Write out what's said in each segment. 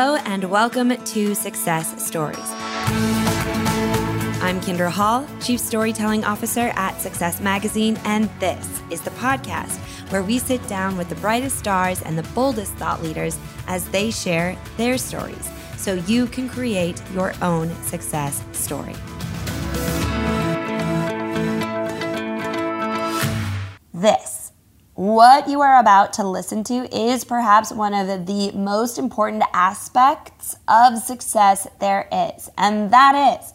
Hello, and welcome to Success Stories. I'm Kindra Hall, Chief Storytelling Officer at Success Magazine, and this is the podcast where we sit down with the brightest stars and the boldest thought leaders as they share their stories so you can create your own success story. This, what you are about to listen to, is perhaps one of the most important aspects of success there is, and that is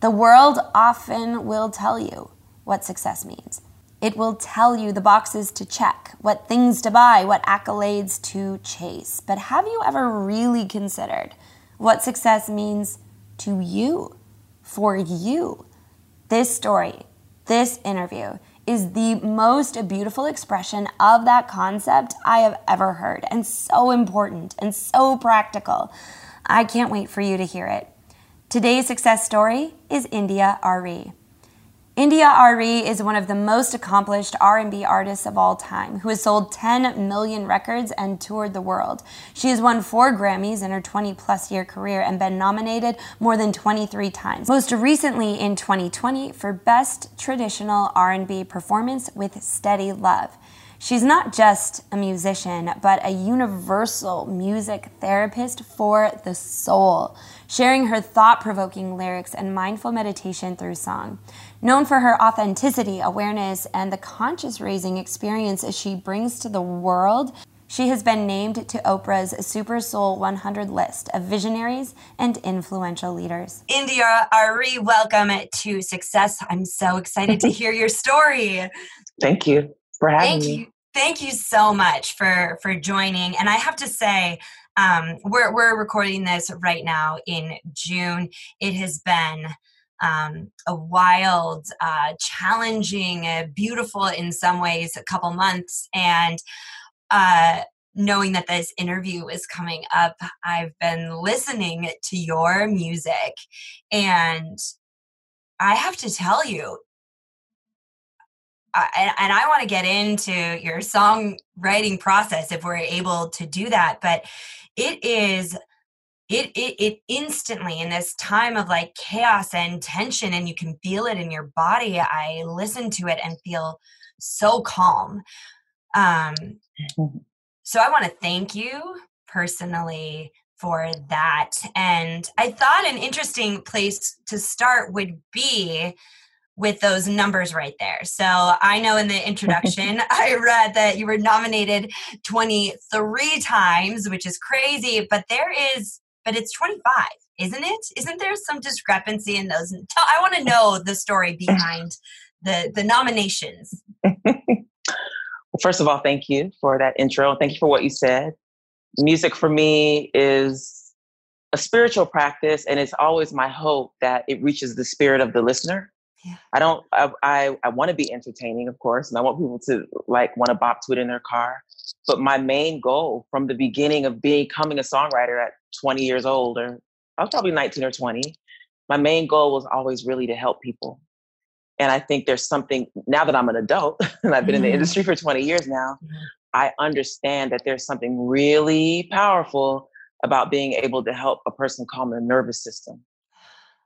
the world often will tell you what success means. It will tell you the boxes to check, what things to buy, what accolades to chase. But have you ever really considered what success means to you, for you? This story, this interview, is the most beautiful expression of that concept I have ever heard, and so important and so practical. I can't wait for you to hear it. Today's success story is India.Arie. India.Arie is one of the most accomplished R&B artists of all time, who has sold 10 million records and toured the world. She has won 4 Grammys in her 20-plus year career and been nominated more than 23 times. Most recently in 2020 for Best Traditional R&B Performance with Steady Love. She's not just a musician, but a universal music therapist for the soul, sharing her thought provoking lyrics and mindful meditation through song. Known for her authenticity, awareness, and the conscious raising experience she brings to the world, she has been named to Oprah's Super Soul 100 list of visionaries and influential leaders. India.Arie, welcome to Success. I'm so excited to hear your story. Thank you for having Thank me. You. Thank you so much for for joining. And I have to say, um, we're we're recording this right now in June. It has been um, a wild, uh, challenging, uh, beautiful in some ways, a couple months, and uh, knowing that this interview is coming up, I've been listening to your music, and I have to tell you, uh, and, and, I want to get into your songwriting process if we're able to do that. But it is, it, it, it instantly in this time of like chaos and tension, and you can feel it in your body. I listen to it and feel so calm. Um, so I want to thank you personally for that. And I thought an interesting place to start would be with those numbers right there. So I know in the introduction, I read that you were nominated 23 times, which is crazy, but there is, but it's 25, isn't it? Isn't there some discrepancy in those? I want to know the story behind the, the nominations. well, first of all, thank you for that intro. Thank you for what you said. Music for me is a spiritual practice, and it's always my hope that it reaches the spirit of the listener yeah. I don't. I I, I want to be entertaining, of course, and I want people to like want to bop to it in their car. But my main goal from the beginning of becoming a songwriter at 20 years old, or I was probably 19 or 20, my main goal was always really to help people. And I think there's something now that I'm an adult and I've been mm-hmm. in the industry for 20 years now. Mm-hmm. I understand that there's something really powerful about being able to help a person calm their nervous system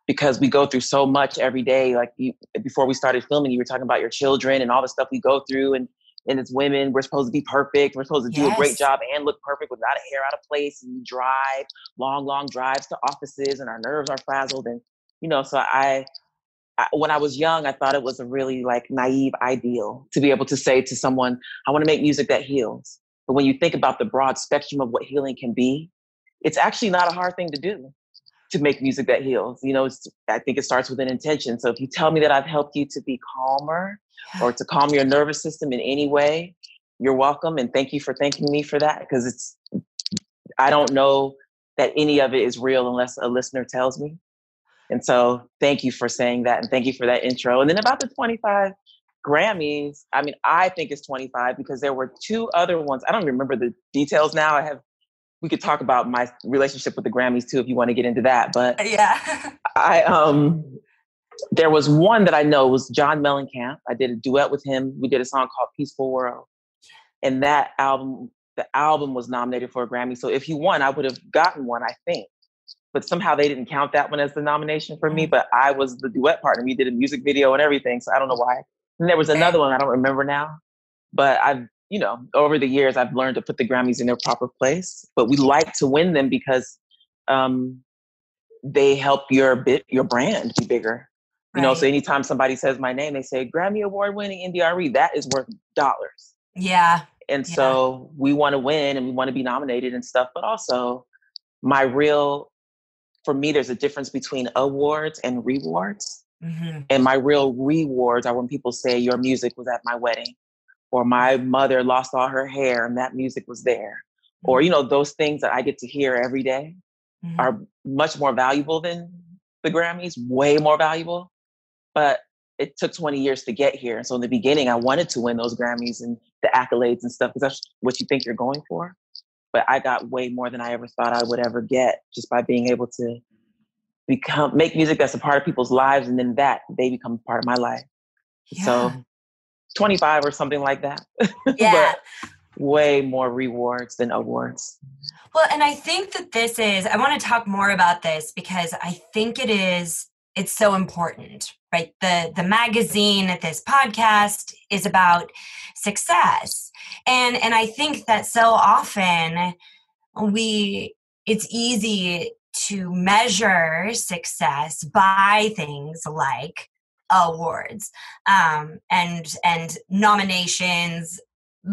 because we go through so much every day. Like you, before we started filming, you were talking about your children and all the stuff we go through. And, and as women, we're supposed to be perfect. We're supposed to do yes. a great job and look perfect without a hair out of place. And we drive long, long drives to offices and our nerves are frazzled. And, you know, so I, I, when I was young, I thought it was a really like naive ideal to be able to say to someone, I want to make music that heals. But when you think about the broad spectrum of what healing can be, it's actually not a hard thing to do to make music that heals. You know, I think it starts with an intention. So if you tell me that I've helped you to be calmer or to calm your nervous system in any way, you're welcome. And thank you for thanking me for that because it's, I don't know that any of it is real unless a listener tells me. And so thank you for saying that and thank you for that intro. And then about the 25 Grammys, I mean, I think it's 25 because there were two other ones. I don't remember the details now. I have we could talk about my relationship with the Grammys too if you want to get into that. But yeah, I um there was one that I know was John Mellencamp. I did a duet with him. We did a song called Peaceful World. And that album the album was nominated for a Grammy. So if he won, I would have gotten one, I think. But somehow they didn't count that one as the nomination for me. Mm. But I was the duet partner. We did a music video and everything. So I don't know why. And there was another one I don't remember now. But I've, you know, over the years I've learned to put the Grammys in their proper place. But we like to win them because um, they help your bit your brand be bigger. You right. know, so anytime somebody says my name, they say Grammy Award winning India.Arie. That is worth dollars. Yeah. And yeah. so we want to win and we want to be nominated and stuff. But also, my real, for me, there's a difference between awards and rewards. Mm-hmm. And my real rewards are when people say, Your music was at my wedding, or my mother lost all her hair and that music was there. Mm-hmm. Or, you know, those things that I get to hear every day mm-hmm. are much more valuable than the Grammys, way more valuable. But it took 20 years to get here. And so in the beginning, I wanted to win those Grammys and the accolades and stuff because that's what you think you're going for. But I got way more than I ever thought I would ever get just by being able to become make music that's a part of people's lives and then that they become part of my life. Yeah. So 25 or something like that. Yeah. way more rewards than awards. Well, and I think that this is I want to talk more about this because I think it is it's so important right the the magazine at this podcast is about success and and i think that so often we it's easy to measure success by things like awards um, and and nominations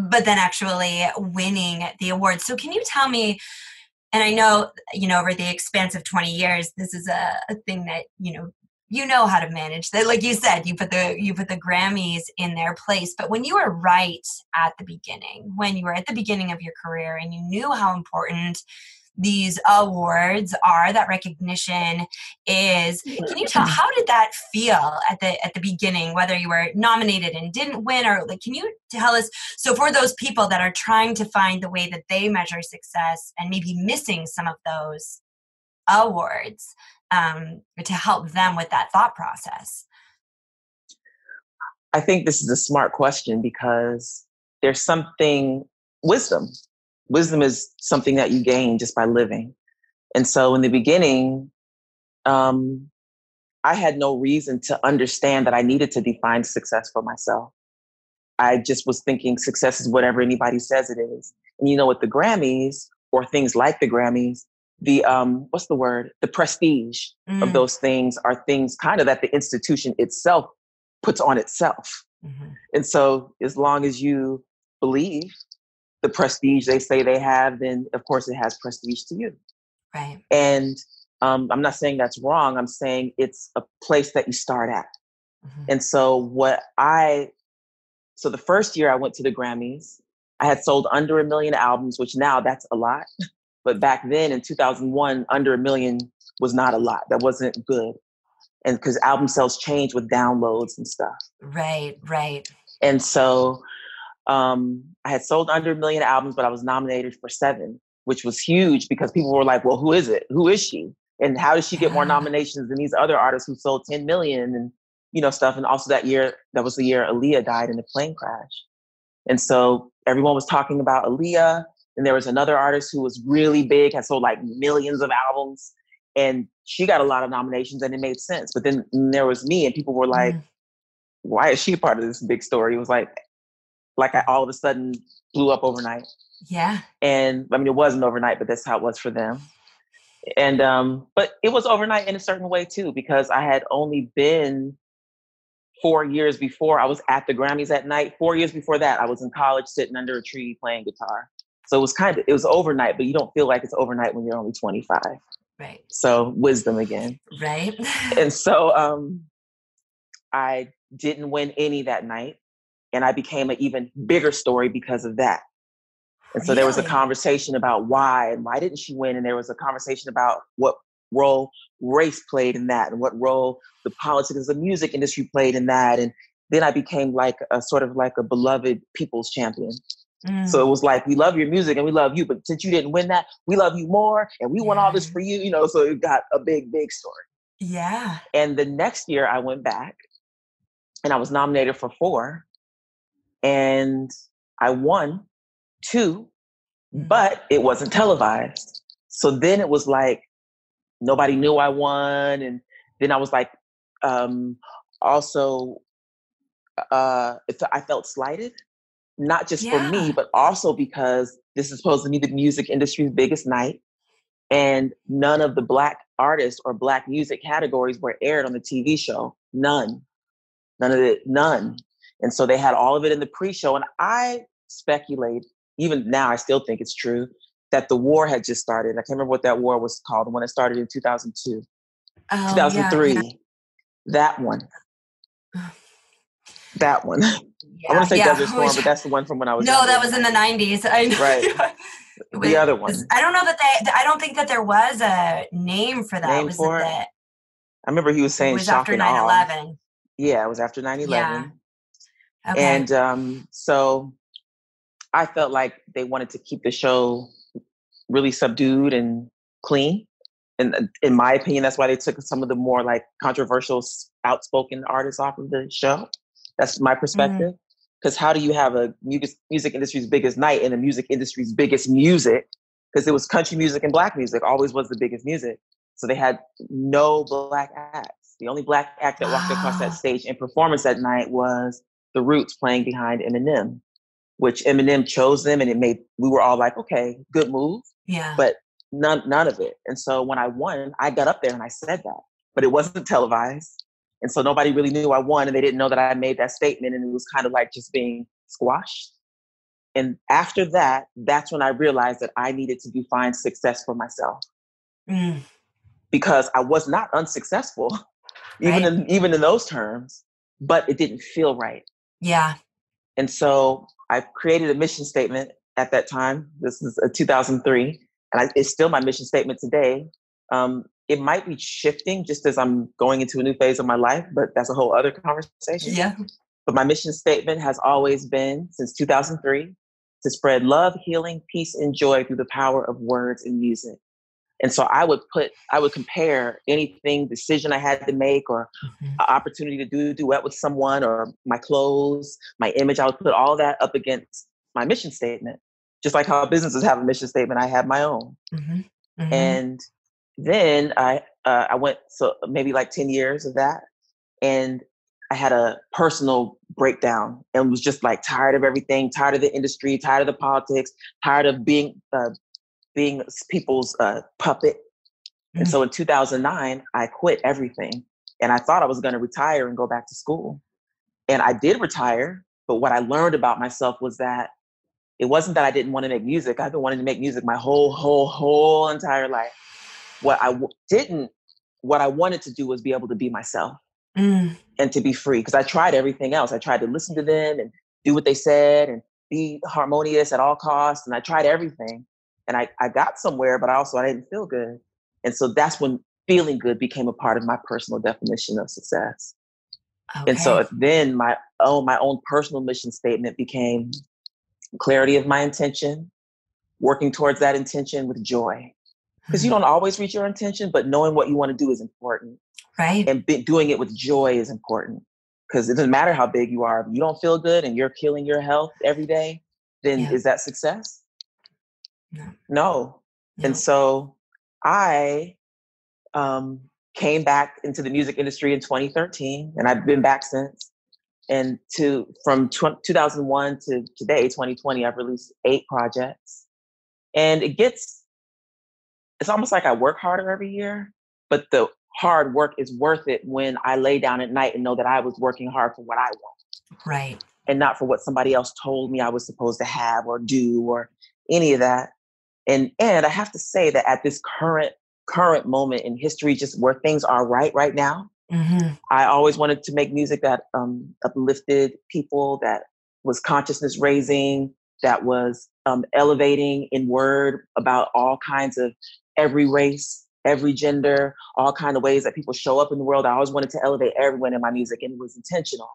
but then actually winning the award so can you tell me and I know, you know, over the expanse of 20 years, this is a, a thing that, you know, you know how to manage that. Like you said you put the you put the grammys in their place but when you were right at the beginning when you were at the beginning of your career and you knew how important these awards are that recognition is. Can you tell how did that feel at the at the beginning whether you were nominated and didn't win or like can you tell us so for those people that are trying to find the way that they measure success and maybe missing some of those awards um, to help them with that thought process? I think this is a smart question because there's something wisdom wisdom is something that you gain just by living. And so in the beginning, um, I had no reason to understand that I needed to define success for myself. I just was thinking success is whatever anybody says it is. And you know, with the Grammys or things like the Grammys, the um, what's the word? The prestige mm. of those things are things kind of that the institution itself puts on itself. Mm-hmm. And so, as long as you believe the prestige they say they have, then of course it has prestige to you. Right. And um, I'm not saying that's wrong. I'm saying it's a place that you start at. Mm-hmm. And so what I, so the first year I went to the Grammys, I had sold under a million albums, which now that's a lot. But back then in 2001, under a million was not a lot. That wasn't good. And because album sales change with downloads and stuff. Right, right. And so um, I had sold under a million albums, but I was nominated for seven, which was huge because people were like, well, who is it? Who is she? And how does she get more nominations than these other artists who sold 10 million and, you know, stuff. And also that year, that was the year Aaliyah died in a plane crash. And so everyone was talking about Aaliyah. And there was another artist who was really big, had sold like millions of albums. And she got a lot of nominations and it made sense. But then there was me, and people were like, mm. why is she part of this big story? It was like, like I all of a sudden blew up overnight. Yeah. And I mean, it wasn't overnight, but that's how it was for them. And um, but it was overnight in a certain way too, because I had only been four years before I was at the Grammys at night. Four years before that, I was in college sitting under a tree playing guitar. So it was kind of it was overnight, but you don't feel like it's overnight when you're only 25. Right. So wisdom again. Right. and so um I didn't win any that night and I became an even bigger story because of that. And so really? there was a conversation about why and why didn't she win, and there was a conversation about what role race played in that, and what role the politics of the music industry played in that, and then I became like a sort of like a beloved people's champion. Mm. So it was like we love your music and we love you, but since you didn't win that, we love you more, and we yeah. want all this for you, you know. So it got a big, big story. Yeah. And the next year I went back, and I was nominated for four, and I won two, mm. but it wasn't televised. So then it was like nobody knew I won, and then I was like, um, also, uh, I felt slighted, not just yeah. for me, but also because this is supposed to be the music industry's biggest night, and none of the black artists or black music categories were aired on the TV show. None, none of it, none. And so they had all of it in the pre-show, and I speculate, even now, I still think it's true that the war had just started. I can't remember what that war was called, the one that started in 2002, oh, 2003. Yeah, yeah. That one. that one. Yeah, I want to say yeah. Desert Storm, but that's the one from when I was. No, that was in the 90s. I know. Right. the other one. I don't know that they. I don't think that there was a name for that. Name was for it? That, I remember he was saying. It was after 9/11. Yeah, it was after 9/11. Yeah. Okay. And um, so I felt like they wanted to keep the show really subdued and clean. And uh, in my opinion, that's why they took some of the more like controversial, outspoken artists off of the show. That's my mm-hmm. perspective. Because mm-hmm. how do you have a music, music industry's biggest night and the music industry's biggest music? Because it was country music and black music, always was the biggest music. So they had no black acts. The only black act that walked across that stage in performance that night was the Roots playing behind Eminem which Eminem chose them, and it made we were all like, okay, good move. Yeah. But none none of it. And so when I won, I got up there and I said that, but it wasn't televised, and so nobody really knew I won, and they didn't know that I made that statement, and it was kind of like just being squashed. And after that, that's when I realized that I needed to define success for myself. Mm. Because I was not unsuccessful, even right. in even in those terms, but it didn't feel right. Yeah. And so I created a mission statement at that time. This is a 2003, and I, it's still my mission statement today. Um, it might be shifting just as I'm going into a new phase of my life, but that's a whole other conversation. Yeah. But my mission statement has always been since 2003 to spread love, healing, peace, and joy through the power of words and music. And so I would put, I would compare anything, decision I had to make or mm-hmm. opportunity to do a duet with someone or my clothes, my image, I would put all that up against my mission statement. Just like how businesses have a mission statement, I have my own. Mm-hmm. Mm-hmm. And then I, uh, I went, so maybe like 10 years of that. And I had a personal breakdown and was just like tired of everything, tired of the industry, tired of the politics, tired of being uh, being people's uh, puppet. And so mm. in 2009, I quit everything. And I thought I was going to retire and go back to school. And I did retire. But what I learned about myself was that it wasn't that I didn't want to make music. I've been wanting to make music my whole, whole, whole entire life. What I w- didn't, what I wanted to do was be able to be myself mm. and to be free. Because I tried everything else. I tried to listen to them and do what they said and be harmonious at all costs. And I tried everything and I, I got somewhere, but I also I didn't feel good. And so that's when feeling good became a part of my personal definition of success. Okay. And so then my own my own personal mission statement became clarity of my intention, working towards that intention with joy. Because you mm-hmm. don't always reach your intention, but knowing what you want to do is important. Right. And be, doing it with joy is important. Because it doesn't matter how big you are. If you don't feel good and you're killing your health every day, then yeah. is that success? No. no. And so I um, came back into the music industry in 2013, and I've been back since. And to from tw- 2001 to today, 2020, I've released eight projects, and it gets it's almost like I work harder every year, but the hard work is worth it when I lay down at night and know that I was working hard for what I want, right, and not for what somebody else told me I was supposed to have or do or any of that. And and I have to say that at this current current moment in history, just where things are right right now, mm-hmm. I always wanted to make music that um, uplifted people, that was consciousness raising, that was um, elevating in word about all kinds of every race, every gender, all kind of ways that people show up in the world. I always wanted to elevate everyone in my music, and it was intentional.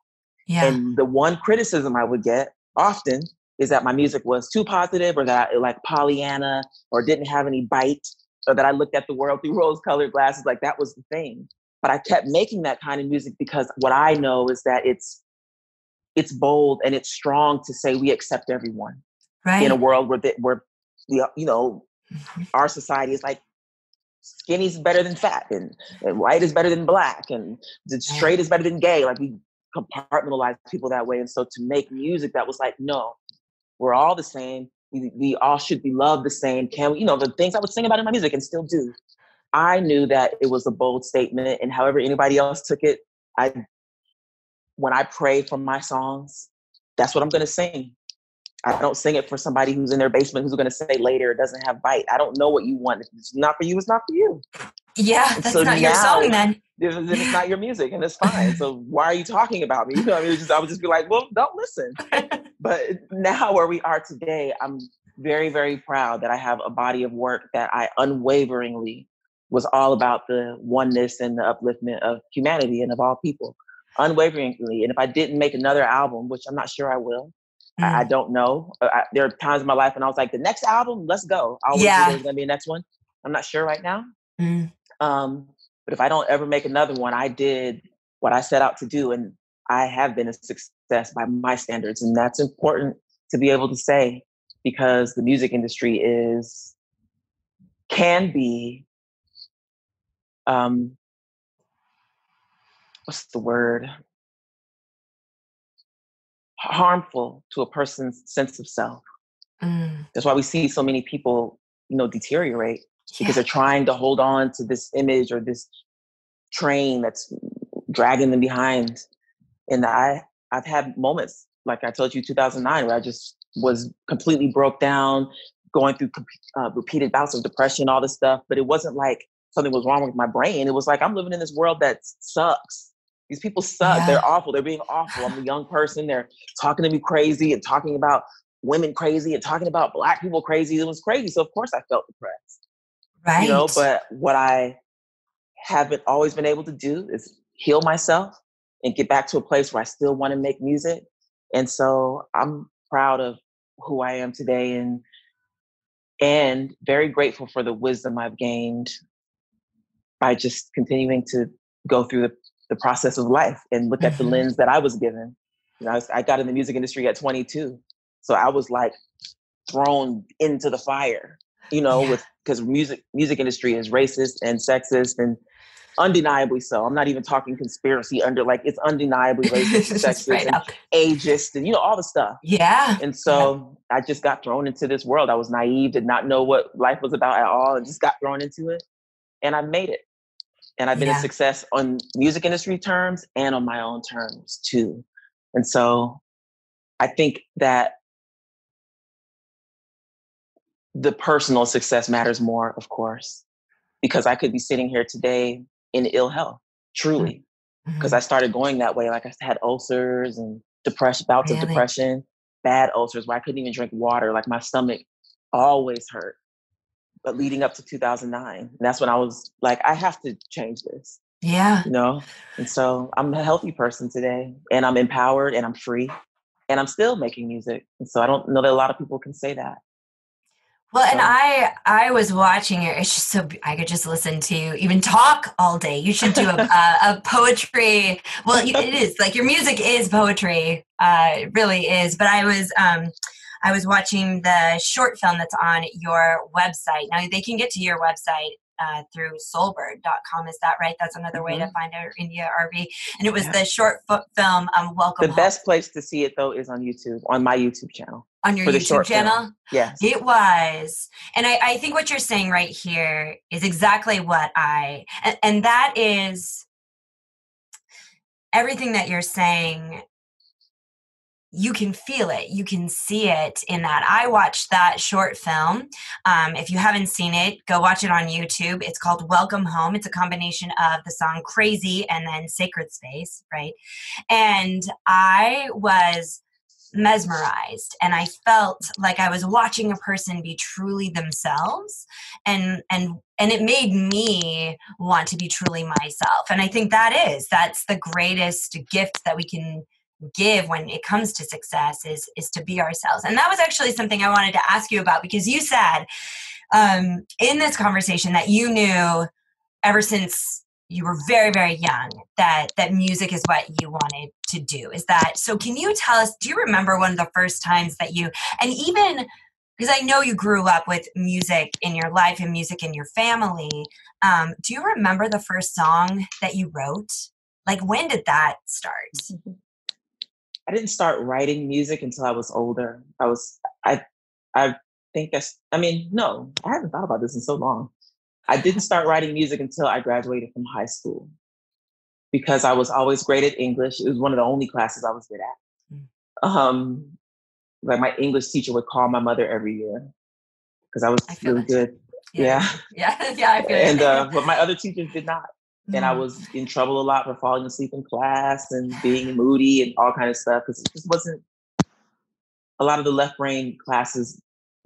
Yeah. And the one criticism I would get often is that my music was too positive or that I like Pollyanna or didn't have any bite or that I looked at the world through rose colored glasses. Like that was the thing. But I kept making that kind of music because what I know is that it's it's bold and it's strong to say we accept everyone right. in a world where, where the, you know, mm-hmm. our society is like skinny is better than fat and, and white is better than black and straight is better than gay. Like we compartmentalize people that way. And so to make music that was like, no, we're all the same. We, we all should be loved the same. Can we, you know, the things I would sing about in my music and still do. I knew that it was a bold statement, and however anybody else took it, I when I pray for my songs, that's what I'm going to sing. I don't sing it for somebody who's in their basement who's going to say later it doesn't have bite. I don't know what you want. If it's not for you, it's not for you. Yeah, that's so not your song then. Then it's not your music, and it's fine. so why are you talking about me? You know, I mean, just, I would just be like, well, don't listen. but now where we are today, I'm very, very proud that I have a body of work that I unwaveringly was all about the oneness and the upliftment of humanity and of all people, unwaveringly. And if I didn't make another album, which I'm not sure I will, mm. I, I, mm. don't know. Uh, I, there are times in my life when I was like, the next album, let's go. I always yeah. there's gonna be a next one. I'm not sure right now. Mm. Um, but if I don't ever make another one, I did what I set out to do, and I have been a success by my standards, and that's important to be able to say because the music industry is can be um, what's the word? Harmful to a person's sense of self. Mm. That's why we see so many people, you know, deteriorate yeah. because they're trying to hold on to this image or this train that's dragging them behind. And I, I've had moments like I told you, 2009, where I just was completely broke down, going through uh, repeated bouts of depression, all this stuff. But it wasn't like something was wrong with my brain. It was like I'm living in this world that sucks. These people suck. Yeah. They're awful. They're being awful. I'm a young person. They're talking to me crazy and talking about women crazy and talking about black people crazy. It was crazy. So of course I felt depressed. Right. You know, but what I haven't always been able to do is heal myself and get back to a place where I still want to make music. And so I'm proud of who I am today and and very grateful for the wisdom I've gained by just continuing to go through the, the process of life and look at the mm-hmm. lens that I was given. You know, I, was, I got in the music industry at 22. So I was like thrown into the fire, you know, yeah. with because music music industry is racist and sexist and undeniably so. I'm not even talking conspiracy under like it's undeniably racist, sexist, right and ageist, and you know all the stuff. Yeah. And so yeah. I just got thrown into this world. I was naive, did not know what life was about at all, and just got thrown into it, and I made it and I've been yeah. a success on music industry terms and on my own terms too. And so I think that the personal success matters more, of course, because I could be sitting here today in ill health, truly, because mm-hmm. I started going that way. Like I had ulcers and depression, bouts really? of depression, bad ulcers where I couldn't even drink water. Like my stomach always hurt but leading up to 2009 and that's when i was like i have to change this yeah you know and so i'm a healthy person today and i'm empowered and i'm free and i'm still making music and so i don't know that a lot of people can say that well, and I I was watching it. It's just so I could just listen to even talk all day. You should do a, a, a poetry. Well, it is like your music is poetry. Uh, it really is. But I was um, I was watching the short film that's on your website. Now they can get to your website uh, through soulbird.com. Is that right? That's another way mm-hmm. to find out India RV. And it was yeah. the short film, um, Welcome The Home. best place to see it, though, is on YouTube, on my YouTube channel. On your YouTube channel? Yes. It was. And I, I think what you're saying right here is exactly what I, and, and that is everything that you're saying you can feel it. You can see it in that. I watched that short film. Um, if you haven't seen it go watch it on youtube. It's called welcome home. It's a combination of the song crazy and then sacred space right? And i was mesmerized and i felt like i was watching a person be truly themselves and and and it made me want to be truly myself and i think that is that's the greatest gift that we can give when it comes to success is is to be ourselves and that was actually something i wanted to ask you about because you said um, in this conversation that you knew ever since you were very very young that that music is what you wanted to do is that so can you tell us do you remember one of the first times that you and even because I know you grew up with music in your life and music in your family. Um, do you remember the first song that you wrote? Like, when did that start? I didn't start writing music until I was older. I was, I, I think i I mean, no, I haven't thought about this in so long. I didn't start writing music until I graduated from high school because I was always great at English. It was one of the only classes I was good at. Mm. Um, like my English teacher would call my mother every year because I was I really good. Yeah. Yeah. Yeah. yeah I feel and, uh, but my other teachers did not. And I mm. was in trouble a lot for falling asleep in class and being moody and all kind of stuff because it just wasn't a lot of the left brain classes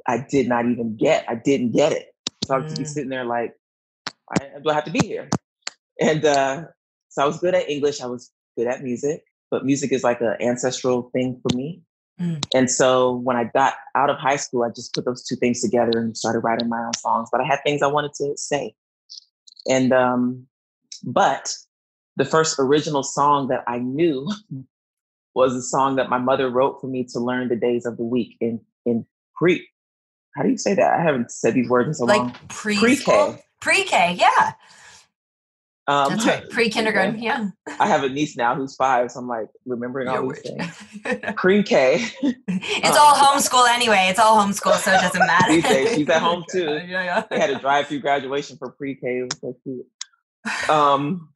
I did not even get. I didn't get it. So I would just be mm. sitting there like, I, do I have to be here? And uh, so I was good at English. I was good at music, but music is like an ancestral thing for me. Mm. And so when I got out of high school, I just put those two things together and started writing my own songs. But I had things I wanted to say. And, um, but the first original song that I knew was a song that my mother wrote for me to learn the days of the week in, in pre. How do you say that? I haven't said these words in so like long. Like Pre-K. Pre-K, yeah. Um, That's right. Pre kindergarten. Yeah. I have a niece now who's five, so I'm like remembering all these things. Pre K. It's um, all homeschool anyway. It's all homeschool, so it doesn't matter. These days, she's at home too. Yeah, yeah. They had a drive through graduation for pre K. It was so cute. Um,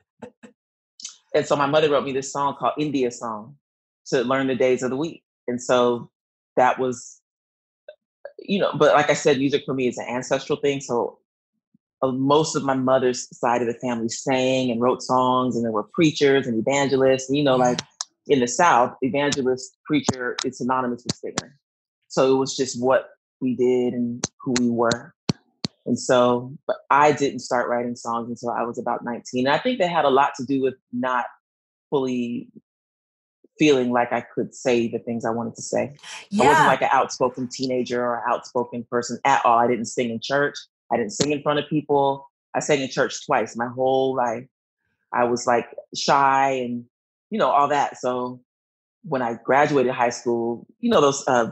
and so my mother wrote me this song called India Song to learn the days of the week. And so that was, you know, but like I said, music for me is an ancestral thing. So uh, most of my mother's side of the family sang and wrote songs, and there were preachers and evangelists. And, you know, like in the South, evangelist, preacher, it's synonymous with singer. So it was just what we did and who we were. And so, but I didn't start writing songs until I was about 19. And I think that had a lot to do with not fully feeling like I could say the things I wanted to say. Yeah. I wasn't like an outspoken teenager or outspoken person at all. I didn't sing in church. I didn't sing in front of people. I sang in church twice my whole life. I was like shy and, you know, all that. So when I graduated high school, you know, those uh,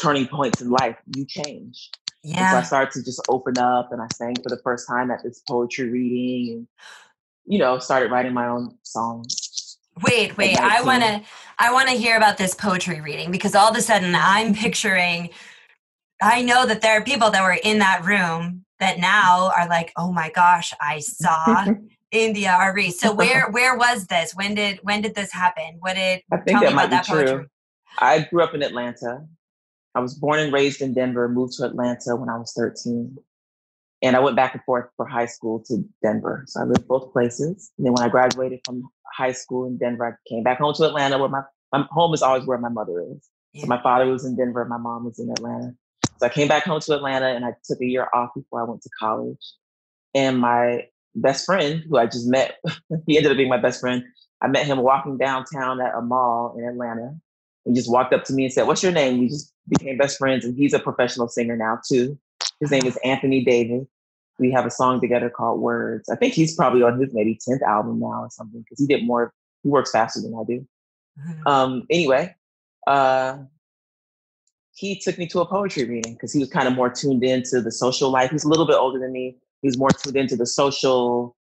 turning points in life, you change. Yeah. And so I started to just open up and I sang for the first time at this poetry reading and, you know, started writing my own songs. Wait, wait. I want to I want to hear about this poetry reading because all of a sudden I'm picturing I know that there are people that were in that room that now are like, oh my gosh, I saw India Arie. So where where was this? When did when did this happen? What did I think that might be true. Poetry? I grew up in Atlanta. I was born and raised in Denver, moved to Atlanta when I was 13. And I went back and forth for high school to Denver. So I lived both places. And then when I graduated from high school in Denver, I came back home to Atlanta where my, my home is always where my mother is. Yeah. So my father was in Denver, my mom was in Atlanta. So I came back home to Atlanta and I took a year off before I went to college. And my best friend, who I just met, he ended up being my best friend. I met him walking downtown at a mall in Atlanta. He just walked up to me and said, What's your name? We just became best friends. And he's a professional singer now, too. His name is Anthony David. We have a song together called Words. I think he's probably on his maybe 10th album now or something because he did more, he works faster than I do. Mm-hmm. Um, anyway, uh, he took me to a poetry reading because he was kind of more tuned into the social life. He's a little bit older than me. He was more tuned into the social,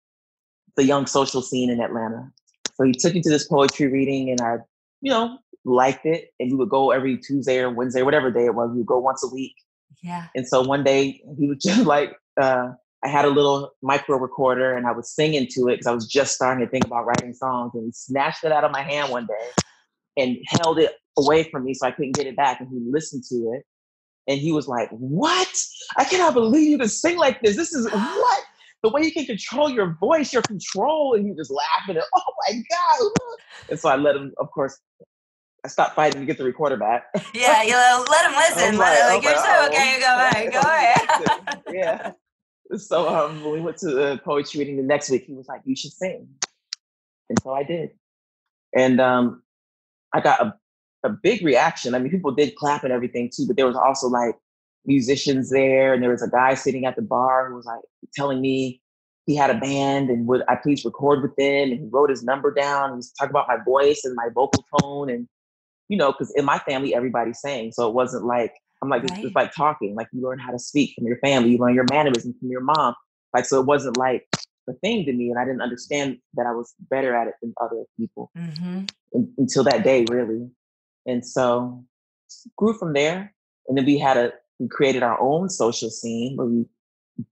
the young social scene in Atlanta. So he took me to this poetry reading and I, you know, liked it. And we would go every Tuesday or Wednesday, whatever day it was. We would go once a week. Yeah. And so one day he was just like, uh, I had a little micro recorder and I was singing to it because I was just starting to think about writing songs. And he snatched it out of my hand one day and held it away from me so I couldn't get it back. And he listened to it and he was like, What? I cannot believe you can sing like this. This is what? The way you can control your voice, your control, and he just laughing and oh my God. And so I let him, of course, I stopped fighting to get the recorder back. Yeah, you know, let him listen. Like, like, you're so okay, you go ahead, go ahead. yeah. So um, when we went to the poetry reading the next week, he was like, You should sing. And so I did. And um, I got a a big reaction. I mean, people did clap and everything too, but there was also like musicians there, and there was a guy sitting at the bar who was like telling me he had a band and would I please record with them, and he wrote his number down. He was talking about my voice and my vocal tone, and you know, because in my family everybody's sang, so it wasn't like I'm like, right. it's, it's like talking. Like you learn how to speak from your family, you learn your mannerisms from your mom. Like so, it wasn't like a thing to me, and I didn't understand that I was better at it than other people mm-hmm. in, until that day, really. And so, grew from there. And then we had a we created our own social scene where we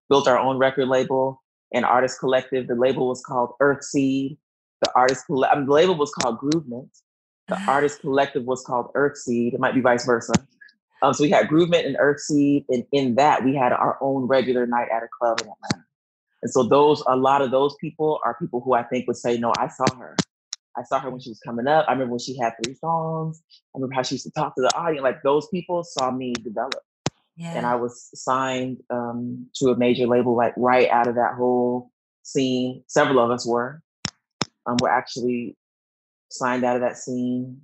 built our own record label and artist collective. The label was called Earthseed. The artist I mean, the label was called Groovement. The artist collective was called Earthseed. It might be vice versa. Um, so we had Groovement and Earthseed, and in that we had our own regular night at a club in Atlanta. And so those, a lot of those people are people who I think would say, "No, I saw her. I saw her when she was coming up. I remember when she had three songs. I remember how she used to talk to the audience. Like those people saw me develop. Yeah. And I was signed um, to a major label like right out of that whole scene. Several of us were. Um, we're actually signed out of that scene.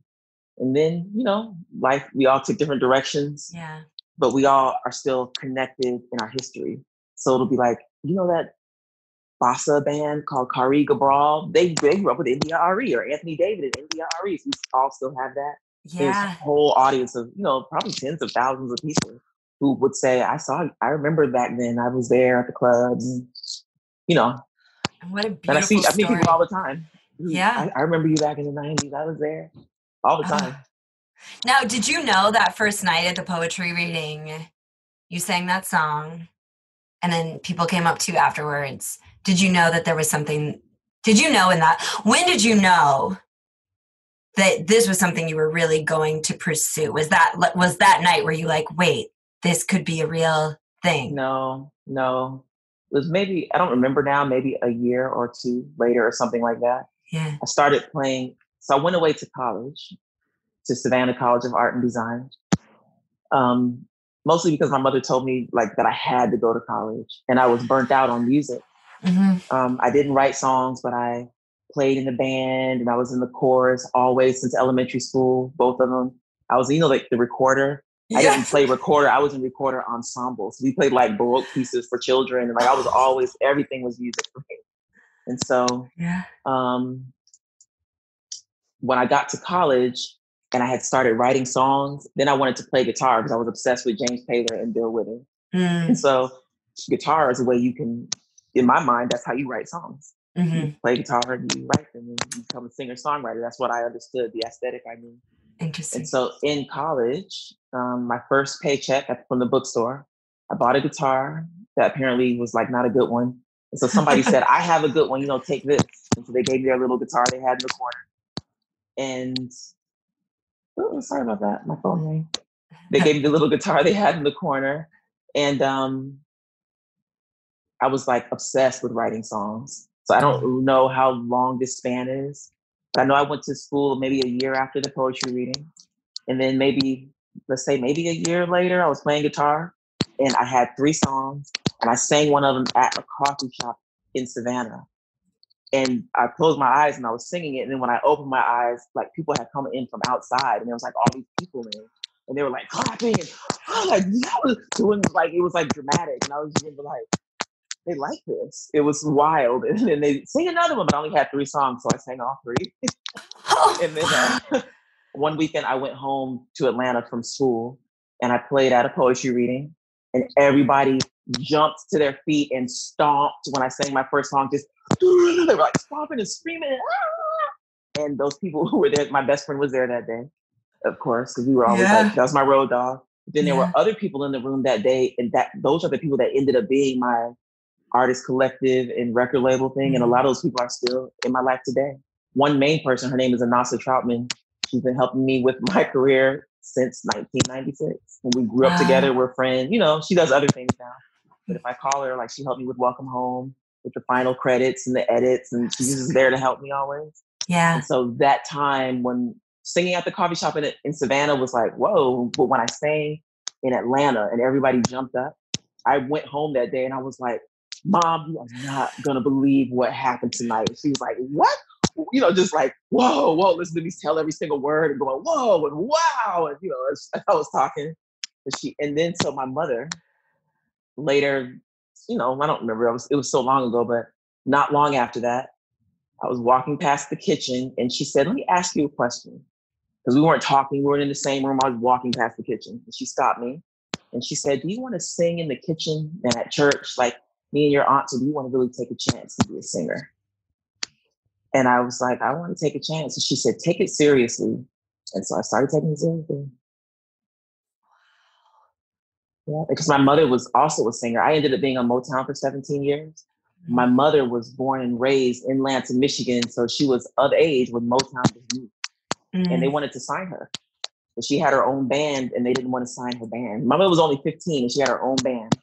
And then, you know, life, we all took different directions. Yeah. But we all are still connected in our history. So it'll be like, you know, that bossa band called Khari Gabral. They, they grew up with India.Arie or Anthony David and India.Arie. So we all still have that. Yeah. There's a whole audience of, you know, probably tens of thousands of people who would say, I saw, I remember back then, I was there at the clubs, and, you know. And what a beautiful and I see, story. I meet people all the time. Yeah. I, I, remember you back in the 90s. I was there all the time. Uh, now, did you know that first night at the poetry reading, you sang that song and then people came up to you afterwards? Did you know that there was something? Did you know in that? When did you know that this was something you were really going to pursue? Was that was that night where you like, wait, this could be a real thing? No, no. It was maybe, I don't remember now, maybe a year or two later or something like that. Yeah. I started playing. So I went away to college, to Savannah College of Art and Design. Um, mostly because my mother told me like that I had to go to college and I was burnt out on music. Mm-hmm. Um, I didn't write songs, but I played in the band and I was in the chorus always since elementary school, both of them. I was, you know, like the recorder. I didn't play recorder. I was in recorder ensembles. We played like baroque pieces for children, and like I was always everything was music for me. And so, yeah. Um, when I got to college and I had started writing songs, then I wanted to play guitar because I was obsessed with James Taylor and Bill Withers. Mm. And so, guitar is a way you can, in my mind, that's how you write songs. Mm-hmm. You play guitar and you write them and you become a singer songwriter. That's what I understood, the aesthetic I knew. Interesting. And so in college, um, my first paycheck from the bookstore, I bought a guitar that apparently was like not a good one. And so somebody said, I have a good one, you know, take this. And so they gave me their little guitar they had in the corner. And oh, sorry about that. My phone rang. They gave me the little guitar they had in the corner. And um, I was like obsessed with writing songs. So I don't mm. know how long this span is, but I know I went to school maybe a year after the poetry reading. And then maybe, let's say maybe a year later, I was playing guitar and I had three songs and I sang one of them at a coffee shop in Savannah. And I closed my eyes and I was singing it. And then when I opened my eyes, like people had come in from outside and there was like all these people in. And they were like clapping and oh, like that was doing like it was like dramatic. And I was just like, they like this. It was wild. And then they sing another one, but I only had three songs, so I sang all three. and then uh, one weekend I went home to Atlanta from school and I played at a poetry reading and everybody jumped to their feet and stomped when I sang my first song. Just they were like stomping and screaming. And, ah! and those people who were there, my best friend was there that day, of course, because we were always yeah. like, that was my road dog. Then there yeah. were other people in the room that day, and that those are the people that ended up being my artist collective and record label thing. Mm-hmm. And a mm-hmm. lot of those people are still in my life today. One main person, her name is Anasa Troutman. She's been helping me with my career since 1996. When we grew up together, we're friends. You know, she does other things now. But if I mm-hmm. call her, like she helped me with Welcome Home, with the final credits and the edits, and she's just there to help me always. Yeah. And so that time when singing at the coffee shop in, in Savannah was like, whoa. But when I sang in Atlanta and everybody jumped up, I went home that day and I was like, Mom, you are not gonna believe what happened tonight. She was like, What? You know, just like, whoa, whoa, listen to me tell every single word and going, whoa, and wow. And, you know, I was talking, and she, and then so my mother later, you know, I don't remember, it was, it was so long ago, but not long after that, I was walking past the kitchen and she said, let me ask you a question. Because we weren't talking, we weren't in the same room. I was walking past the kitchen and she stopped me And she said, Do you want to sing in the kitchen and at church like me and your aunt? so do you want to really take a chance to be a singer? And I was like, I want to take a chance. And she said, Take it seriously. And so I started taking it seriously. Yeah, because my mother was also a singer. I ended up being on Motown for 17 years. My mm-hmm. mother was born and raised in Lansing, Michigan, so she was of age when Motown was new, mm-hmm. and they mm. wanted to sign her. But she had her own band, and they didn't want to sign her band. My mother was only 15, and she had her own band,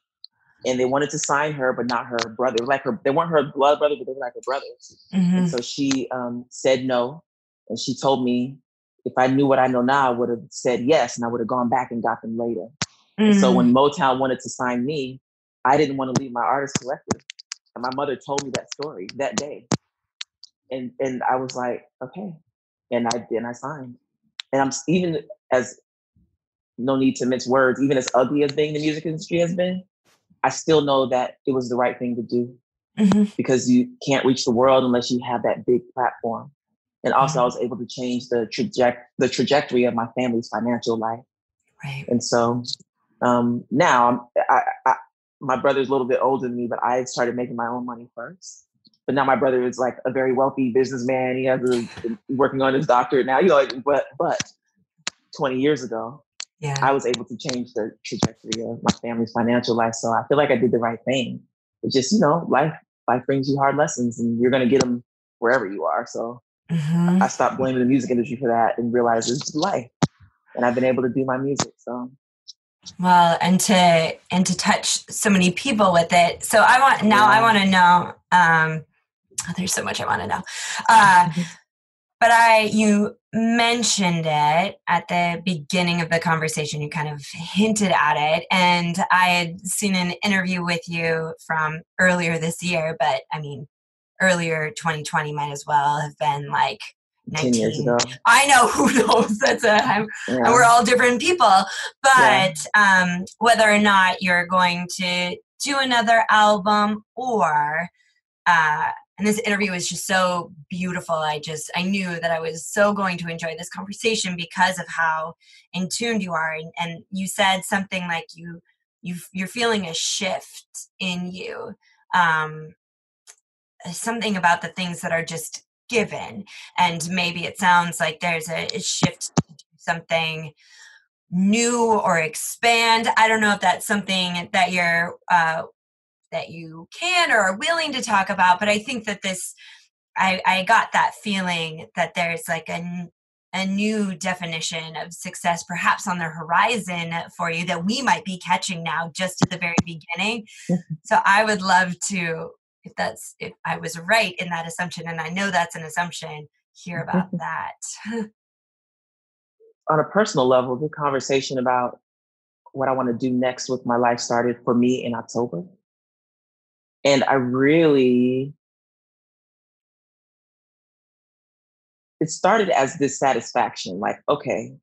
and they wanted to sign her, but not her brother. Like her, they weren't her blood brother, but they were like her brothers. Mm-hmm. And so she um, said no, and she told me if I knew what I know now, I would have said yes, and I would have gone back and got them later. Mm-hmm. So when Motown wanted to sign me, I didn't want to leave my artist collective. And my mother told me that story that day. And and I was like, okay. And I and I signed. And I'm even as no need to mince words, even as ugly as being the music industry has been, I still know that it was the right thing to do. Mm-hmm. Because you can't reach the world unless you have that big platform. And also mm-hmm. I was able to change the traje- the trajectory of my family's financial life. Right. And so um, now I, I, my brother's a little bit older than me, but I started making my own money first. But now my brother is like a very wealthy businessman. He has a, working on his doctorate now. You know, but but 20 years ago, yeah. I was able to change the trajectory of my family's financial life. So I feel like I did the right thing. It's just you know, life life brings you hard lessons, and you're gonna get them wherever you are. So mm-hmm. I stopped blaming the music industry for that and realized it's life, and I've been able to do my music. So well and to and to touch so many people with it so i want now i want to know um oh, there's so much i want to know uh but i you mentioned it at the beginning of the conversation you kind of hinted at it and i had seen an interview with you from earlier this year but i mean earlier 2020 might as well have been like 19 years ago. I know who knows. That's a yeah. we're all different people. But yeah. um, whether or not you're going to do another album or uh, and this interview was just so beautiful. I just I knew that I was so going to enjoy this conversation because of how in tuned you are. And, and you said something like you you you're feeling a shift in you. Um, something about the things that are just given and maybe it sounds like there's a, a shift to something new or expand i don't know if that's something that you're uh, that you can or are willing to talk about but i think that this i i got that feeling that there's like a a new definition of success perhaps on the horizon for you that we might be catching now just at the very beginning mm-hmm. so i would love to if that's if I was right in that assumption, and I know that's an assumption, hear about mm-hmm. that. On a personal level, the conversation about what I want to do next with my life started for me in October. And I really it started as dissatisfaction like okay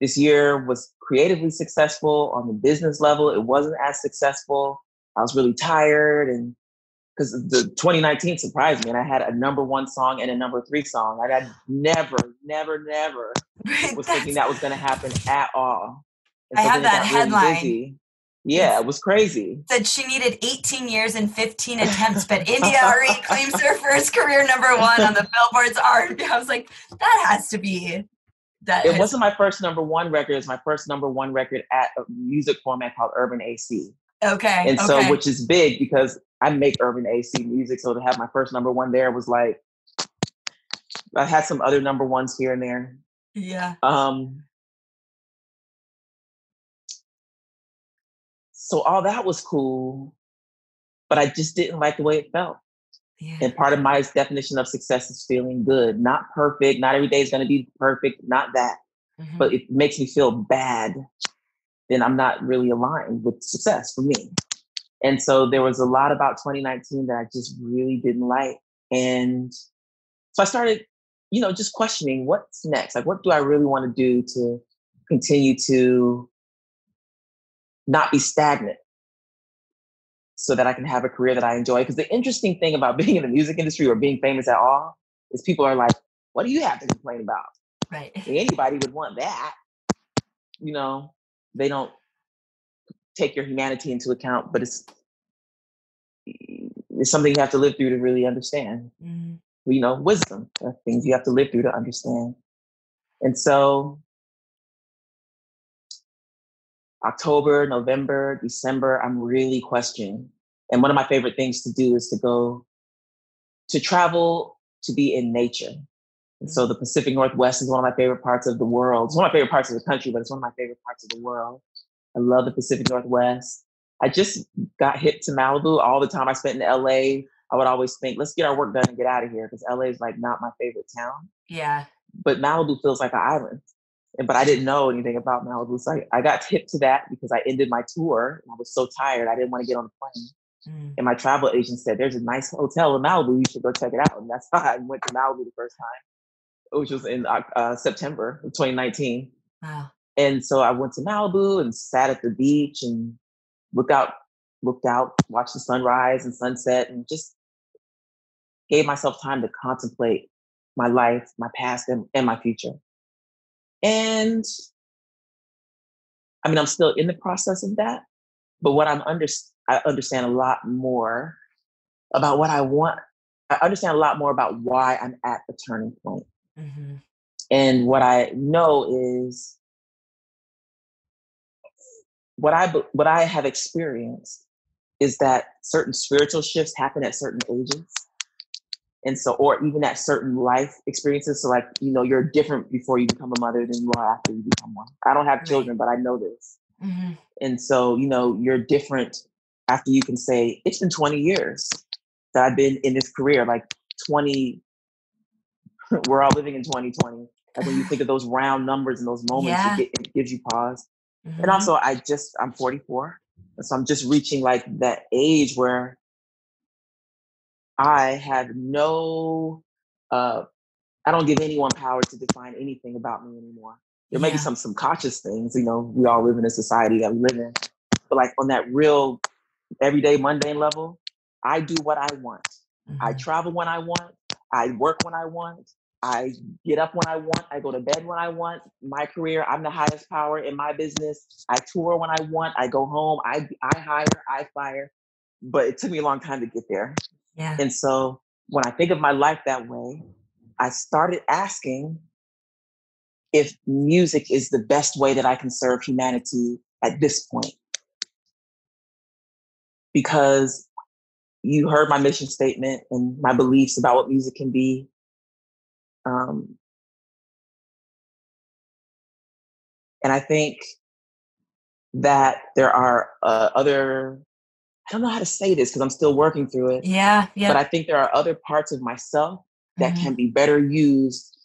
this year was creatively successful on the business level it wasn't as successful i was really tired and because the 2019 surprised me and I had a number one song and a number three song. I never, never, never was thinking that was going to happen at all. And I so have that headline. Really yeah, it was crazy. Said she needed 18 years and 15 attempts, but India India.Arie claims her first career number one on the Billboard's R&B. I was like, that has to be that. It wasn't my first number one record. It was my first number one record at a music format called Urban AC. Okay. And so, which is big because I make urban AC music. So to have my first number one there was like, I had some other number ones here and there. Yeah. Um, so all that was cool, but I just didn't like the way it felt. Yeah. And part of my definition of success is feeling good, not perfect. Not every day is going to be perfect, not that. Mm-hmm. But it makes me feel bad then I'm not really aligned with success for me. And so there was a lot about 2019 that I just really didn't like. And so I started, you know, just questioning what's next? Like, what do I really want to do to continue to not be stagnant so that I can have a career that I enjoy? Because the interesting thing about being in the music industry or being famous at all is people are like, what do you have to complain about? Right. Anybody would want that. You know, they don't take your humanity into account, but it's it's something you have to live through to really understand. Mm-hmm. You know, wisdom, things you have to live through to understand. And so October, November, December, I'm really questioning. And one of my favorite things to do is to go to travel to be in nature. And so the Pacific Northwest is one of my favorite parts of the world. It's one of my favorite parts of the country, but it's one of my favorite parts of the world. I love the Pacific Northwest. I just got hit to Malibu all the time I spent in LA. I would always think, let's get our work done and get out of here because LA is like not my favorite town. Yeah. But Malibu feels like an island. And, but I didn't know anything about Malibu. So I, I got tipped to that because I ended my tour and I was so tired. I didn't want to get on the plane. Mm. And my travel agent said, There's a nice hotel in Malibu. You should go check it out. And that's why I went to Malibu the first time, which was in uh, uh September of 2019. Wow. And so I went to Malibu and sat at the beach and looked out, looked out, watched the sunrise and sunset, and just gave myself time to contemplate my life, my past, and, and my future. And I mean, I'm still in the process of that, but what I'm under, I understand a lot more about what I want. I understand a lot more about why I'm at the turning point. Mm-hmm. And what I know is what I what I have experienced is that certain spiritual shifts happen at certain ages. And so, or even at certain life experiences. So, like, you know, you're different before you become a mother than you are after you become one. I don't have children, but I know this. Mm-hmm. And so, you know, you're different after you can say, it's been 20 years that I've been in this career, like 20, we're all living in 2020. Like when you think of those round numbers and those moments, yeah. it, it gives you pause. Mm-hmm. And also, I just, I'm 44. So I'm just reaching like that age where I have no, uh, I don't give anyone power to define anything about me anymore. There may yeah. be some subconscious things, you know, we all live in a society that we live in. But like on that real everyday mundane level, I do what I want. Mm-hmm. I travel when I want. I work when I want. I get up when I want. I go to bed when I want. My career, I'm the highest power in my business. I tour when I want. I go home. I I hire. I fire. But it took me a long time to get there. Yeah. And so when I think of my life that way, I started asking if music is the best way that I can serve humanity at this point. Because you heard my mission statement and my beliefs about what music can be um, and I think that there are uh, other, I don't know how to say this because I'm still working through it. Yeah, yeah. But I think there are other parts of myself that mm-hmm. can be better used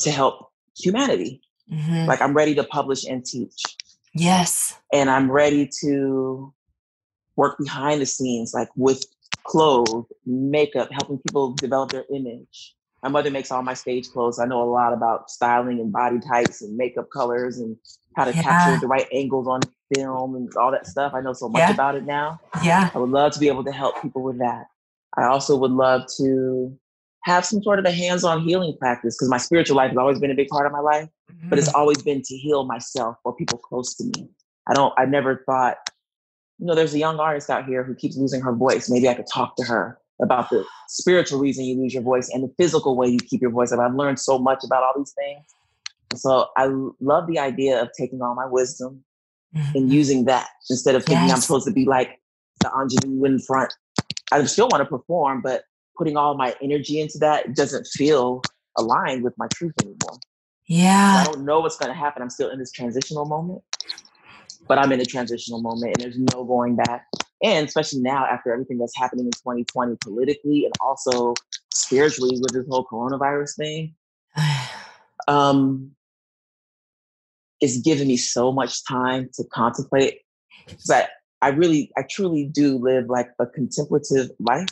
to help humanity. Mm-hmm. Like I'm ready to publish and teach. Yes. And I'm ready to work behind the scenes, like with clothes, makeup, helping people develop their image, my mother makes all my stage clothes. I know a lot about styling and body types and makeup colors and how to yeah. capture the right angles on film and all that stuff. I know so much yeah. about it now. Yeah. I would love to be able to help people with that. I also would love to have some sort of a hands-on healing practice because my spiritual life has always been a big part of my life, mm-hmm. but it's mm-hmm. always been to heal myself or people close to me. I don't I never thought, you know, there's a young artist out here who keeps losing her voice. Maybe I could talk to her about the spiritual reason you lose your voice and the physical way you keep your voice up. I've learned so much about all these things. So I love the idea of taking all my wisdom mm-hmm. and using that instead of thinking yes. I'm supposed to be like the ingenue in front. I still want to perform, but putting all my energy into that doesn't feel aligned with my truth anymore. Yeah. So I don't know what's going to happen. I'm still in this transitional moment, but I'm in a transitional moment and there's no going back and especially now after everything that's happening in 2020 politically and also spiritually with this whole coronavirus thing um it's given me so much time to contemplate because I, I really i truly do live like a contemplative life.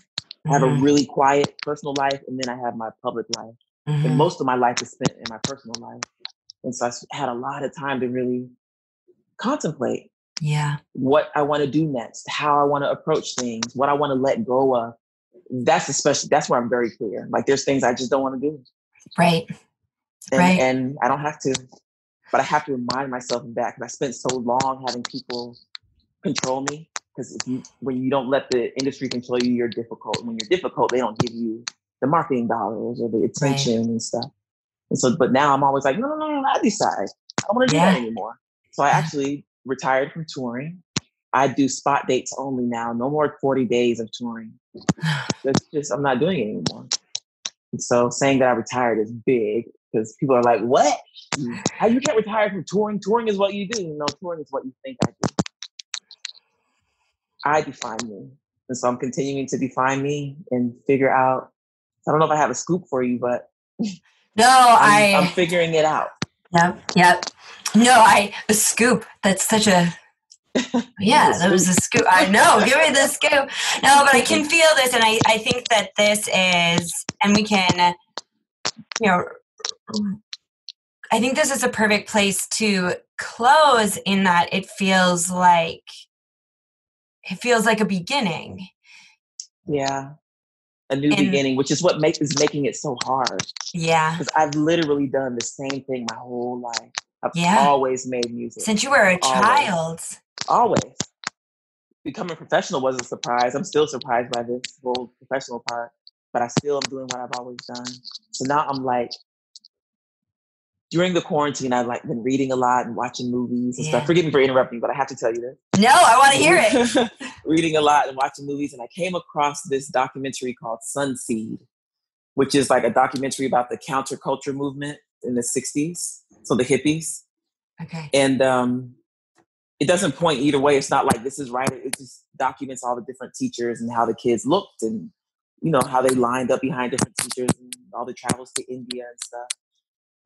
I have mm-hmm. a really quiet personal life and then i have my public life mm-hmm. and most of my life is spent in my personal life and so i had a lot of time to really contemplate yeah. what i want to do next how i want to approach things what i want to let go of. That's especially that's where i'm very clear. Like there's things i just don't want to do. Right. And, right. and i don't have to but i have to remind myself of that because i spent so long having people control me because if you when you don't let the industry control you, you're difficult. When you're difficult, they don't give you the marketing dollars or the attention right. and stuff. And so, but now I'm always like, no, no, no, no I decide. I don't want to yeah. do that anymore. So I actually retired from touring. I do spot dates only now. No more 40 days of touring. That's just I'm not doing it anymore. And so saying that I retired is big because people are like, "What? Mm. How you can't retire from touring? Touring is what you do. No, touring is what you think I do." I define me, and so I'm continuing to define me and figure out. I don't know if I have a scoop for you, but no, I'm, I I'm figuring it out. Yep, yep. No, I a scoop. That's such a yeah, that was a scoop. I know. Give me the scoop. No, but I can feel this, and I, I think that this is, and we can, you know, I think this is a perfect place to close in that it feels like it feels like a beginning. Yeah. A new and, beginning, which is what makes is making it so hard. Yeah. Because I've literally done the same thing my whole life. I've yeah. always made music. Since you were a always. child. Always. Becoming professional was a surprise. I'm still surprised by this whole professional part, but I still am doing what I've always done. So now I'm like, during the quarantine, I've like been reading a lot and watching movies and yeah. stuff. Forgive me for interrupting, but I have to tell you this. No, I want to hear it. reading a lot and watching movies, and I came across this documentary called Sunseed, which is like a documentary about the counterculture movement in the '60s, so the hippies. Okay. And um, it doesn't point either way. It's not like this is right. It just documents all the different teachers and how the kids looked and you know how they lined up behind different teachers and all the travels to India and stuff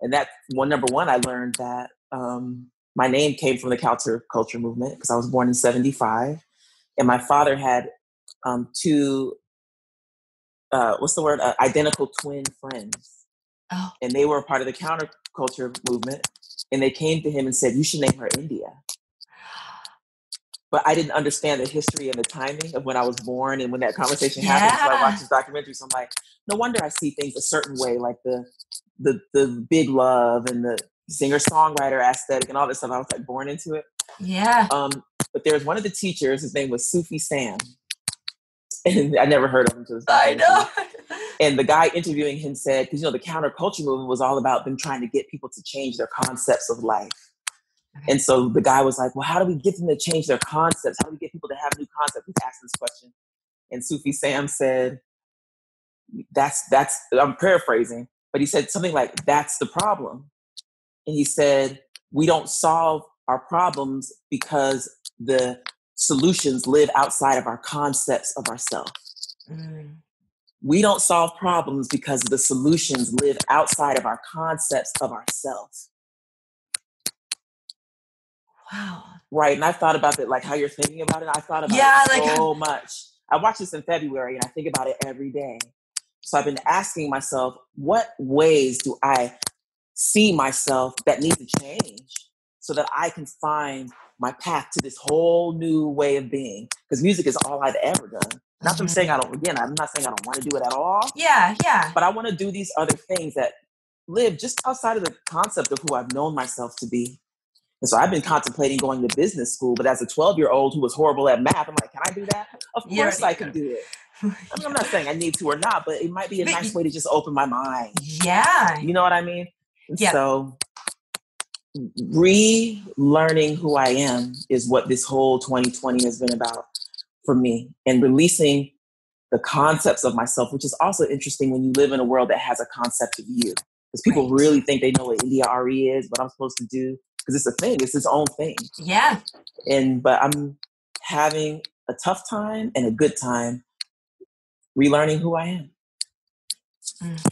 and that one number one, I learned that um, my name came from the counterculture movement because I was born in '75, and my father had um, two. Uh, what's the word? Uh, identical twin friends, oh. and they were a part of the counterculture movement. And they came to him and said, "You should name her India." But I didn't understand the history and the timing of when I was born and when that conversation yeah. happened. So I watched this documentary. So I'm like, no wonder I see things a certain way, like the the the big love and the singer songwriter aesthetic and all this stuff. I was like born into it. Yeah. Um, but there was one of the teachers. His name was Sufi Sam, and I never heard of him until this. I know. And the guy interviewing him said, because you know the counterculture movement was all about them trying to get people to change their concepts of life. And so the guy was like, "Well, how do we get them to change their concepts? How do we get people to have new concepts?" He's asking this question, and Sufi Sam said, "That's that's." I'm paraphrasing. But he said something like, that's the problem. And he said, we don't solve our problems because the solutions live outside of our concepts of ourselves. Mm. We don't solve problems because the solutions live outside of our concepts of ourselves. Wow. Right. And I thought about it like how you're thinking about it. I thought about yeah, it like, so much. I watched this in February and I think about it every day. So I've been asking myself, what ways do I see myself that need to change so that I can find my path to this whole new way of being? Because music is all I've ever done. Not mm-hmm. I'm saying I don't, again, I'm not saying I don't want to do it at all. Yeah, yeah. But I want to do these other things that live just outside of the concept of who I've known myself to be. And so I've been contemplating going to business school, but as a 12 year old who was horrible at math, I'm like, can I do that? Of course I can do it. I mean, I'm not saying I need to or not, but it might be a nice way to just open my mind. Yeah. You know what I mean? Yeah. So relearning who I am is what this whole 2020 has been about for me and releasing the concepts of myself, which is also interesting when you live in a world that has a concept of you. Because people right. really think they know what India.Arie is, what I'm supposed to do. Because it's a thing, it's its own thing. Yeah. And but I'm having a tough time and a good time relearning who I am. Mm.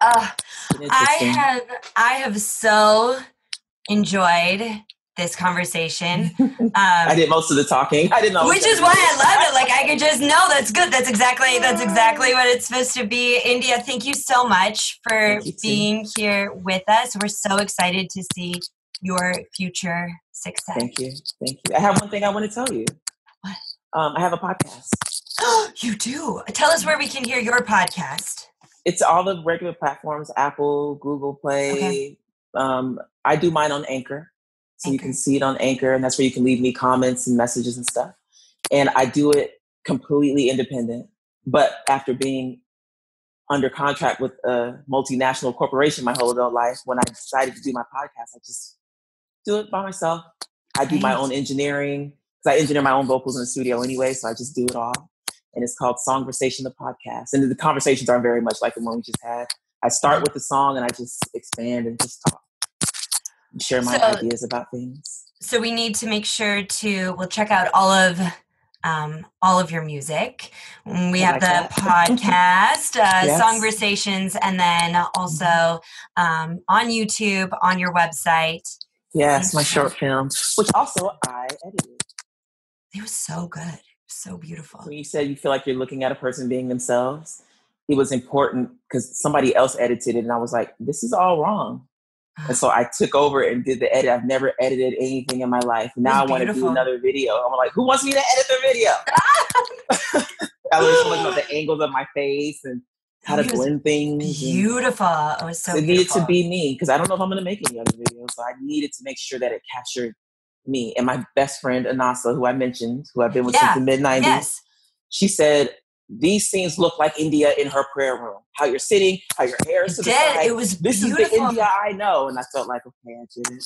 Uh, I have I have so enjoyed this conversation. Um, I did most of the talking. I didn't know, which is why I love it. Like I could just know that's good. That's exactly that's exactly what it's supposed to be. India, thank you so much for being here with us. We're so excited to see your future success. Thank you, thank you. I have one thing I want to tell you. What? Um, I have a podcast. you do. Tell us where we can hear your podcast. It's all the regular platforms: Apple, Google Play. Okay. Um, I do mine on Anchor, So Anchor. you can see it on Anchor, and that's where you can leave me comments and messages and stuff. And I do it completely independent. But after being under contract with a multinational corporation my whole adult life, when I decided to do my podcast, I just do it by myself. I do my own engineering because I engineer my own vocals in the studio anyway, so I just do it all. And it's called Songversation, the podcast. And the conversations aren't very much like the one we just had. I start with the song and I just expand and just talk and share my so, ideas about things. So we need to make sure to we'll check out all of um, all of your music. We I have like the podcast, uh, yes. Songversations, and then also um, on YouTube, on your website. Yes, my short film, which also I edited. It was so good, so beautiful. When you said you feel like you're looking at a person being themselves, it was important because somebody else edited it, and I was like, "This is all wrong." And so I took over and did the edit. I've never edited anything in my life. Now I want to do another video. I'm like, who wants me to edit the video? I was looking at the angles of my face and how to blend things. Beautiful. It was so. It needed to be me because I don't know if I'm going to make any other videos. So I needed to make sure that it captured me and my best friend Anasa, who I mentioned, who I've been with yeah. since the mid '90s. Yes. She said these scenes look like India in her prayer room. How you're sitting, how your hair is to the side. It was this beautiful. is the India I know, and I felt like okay, I did it.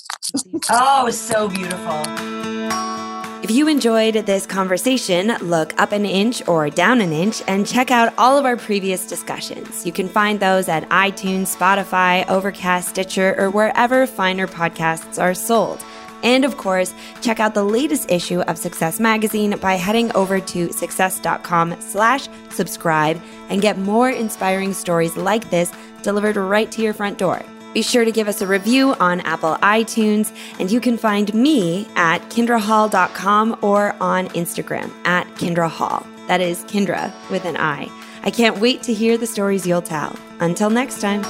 oh, it was so beautiful. If you enjoyed this conversation, look up an inch or down an inch and check out all of our previous discussions. You can find those at iTunes, Spotify, Overcast, Stitcher, or wherever finer podcasts are sold. And of course, check out the latest issue of Success Magazine by heading over to success.com slash subscribe and get more inspiring stories like this delivered right to your front door. Be sure to give us a review on Apple iTunes, and you can find me at kindrahall.com or on Instagram at kindrahall. That is Kindra with an I. I can't wait to hear the stories you'll tell. Until next time.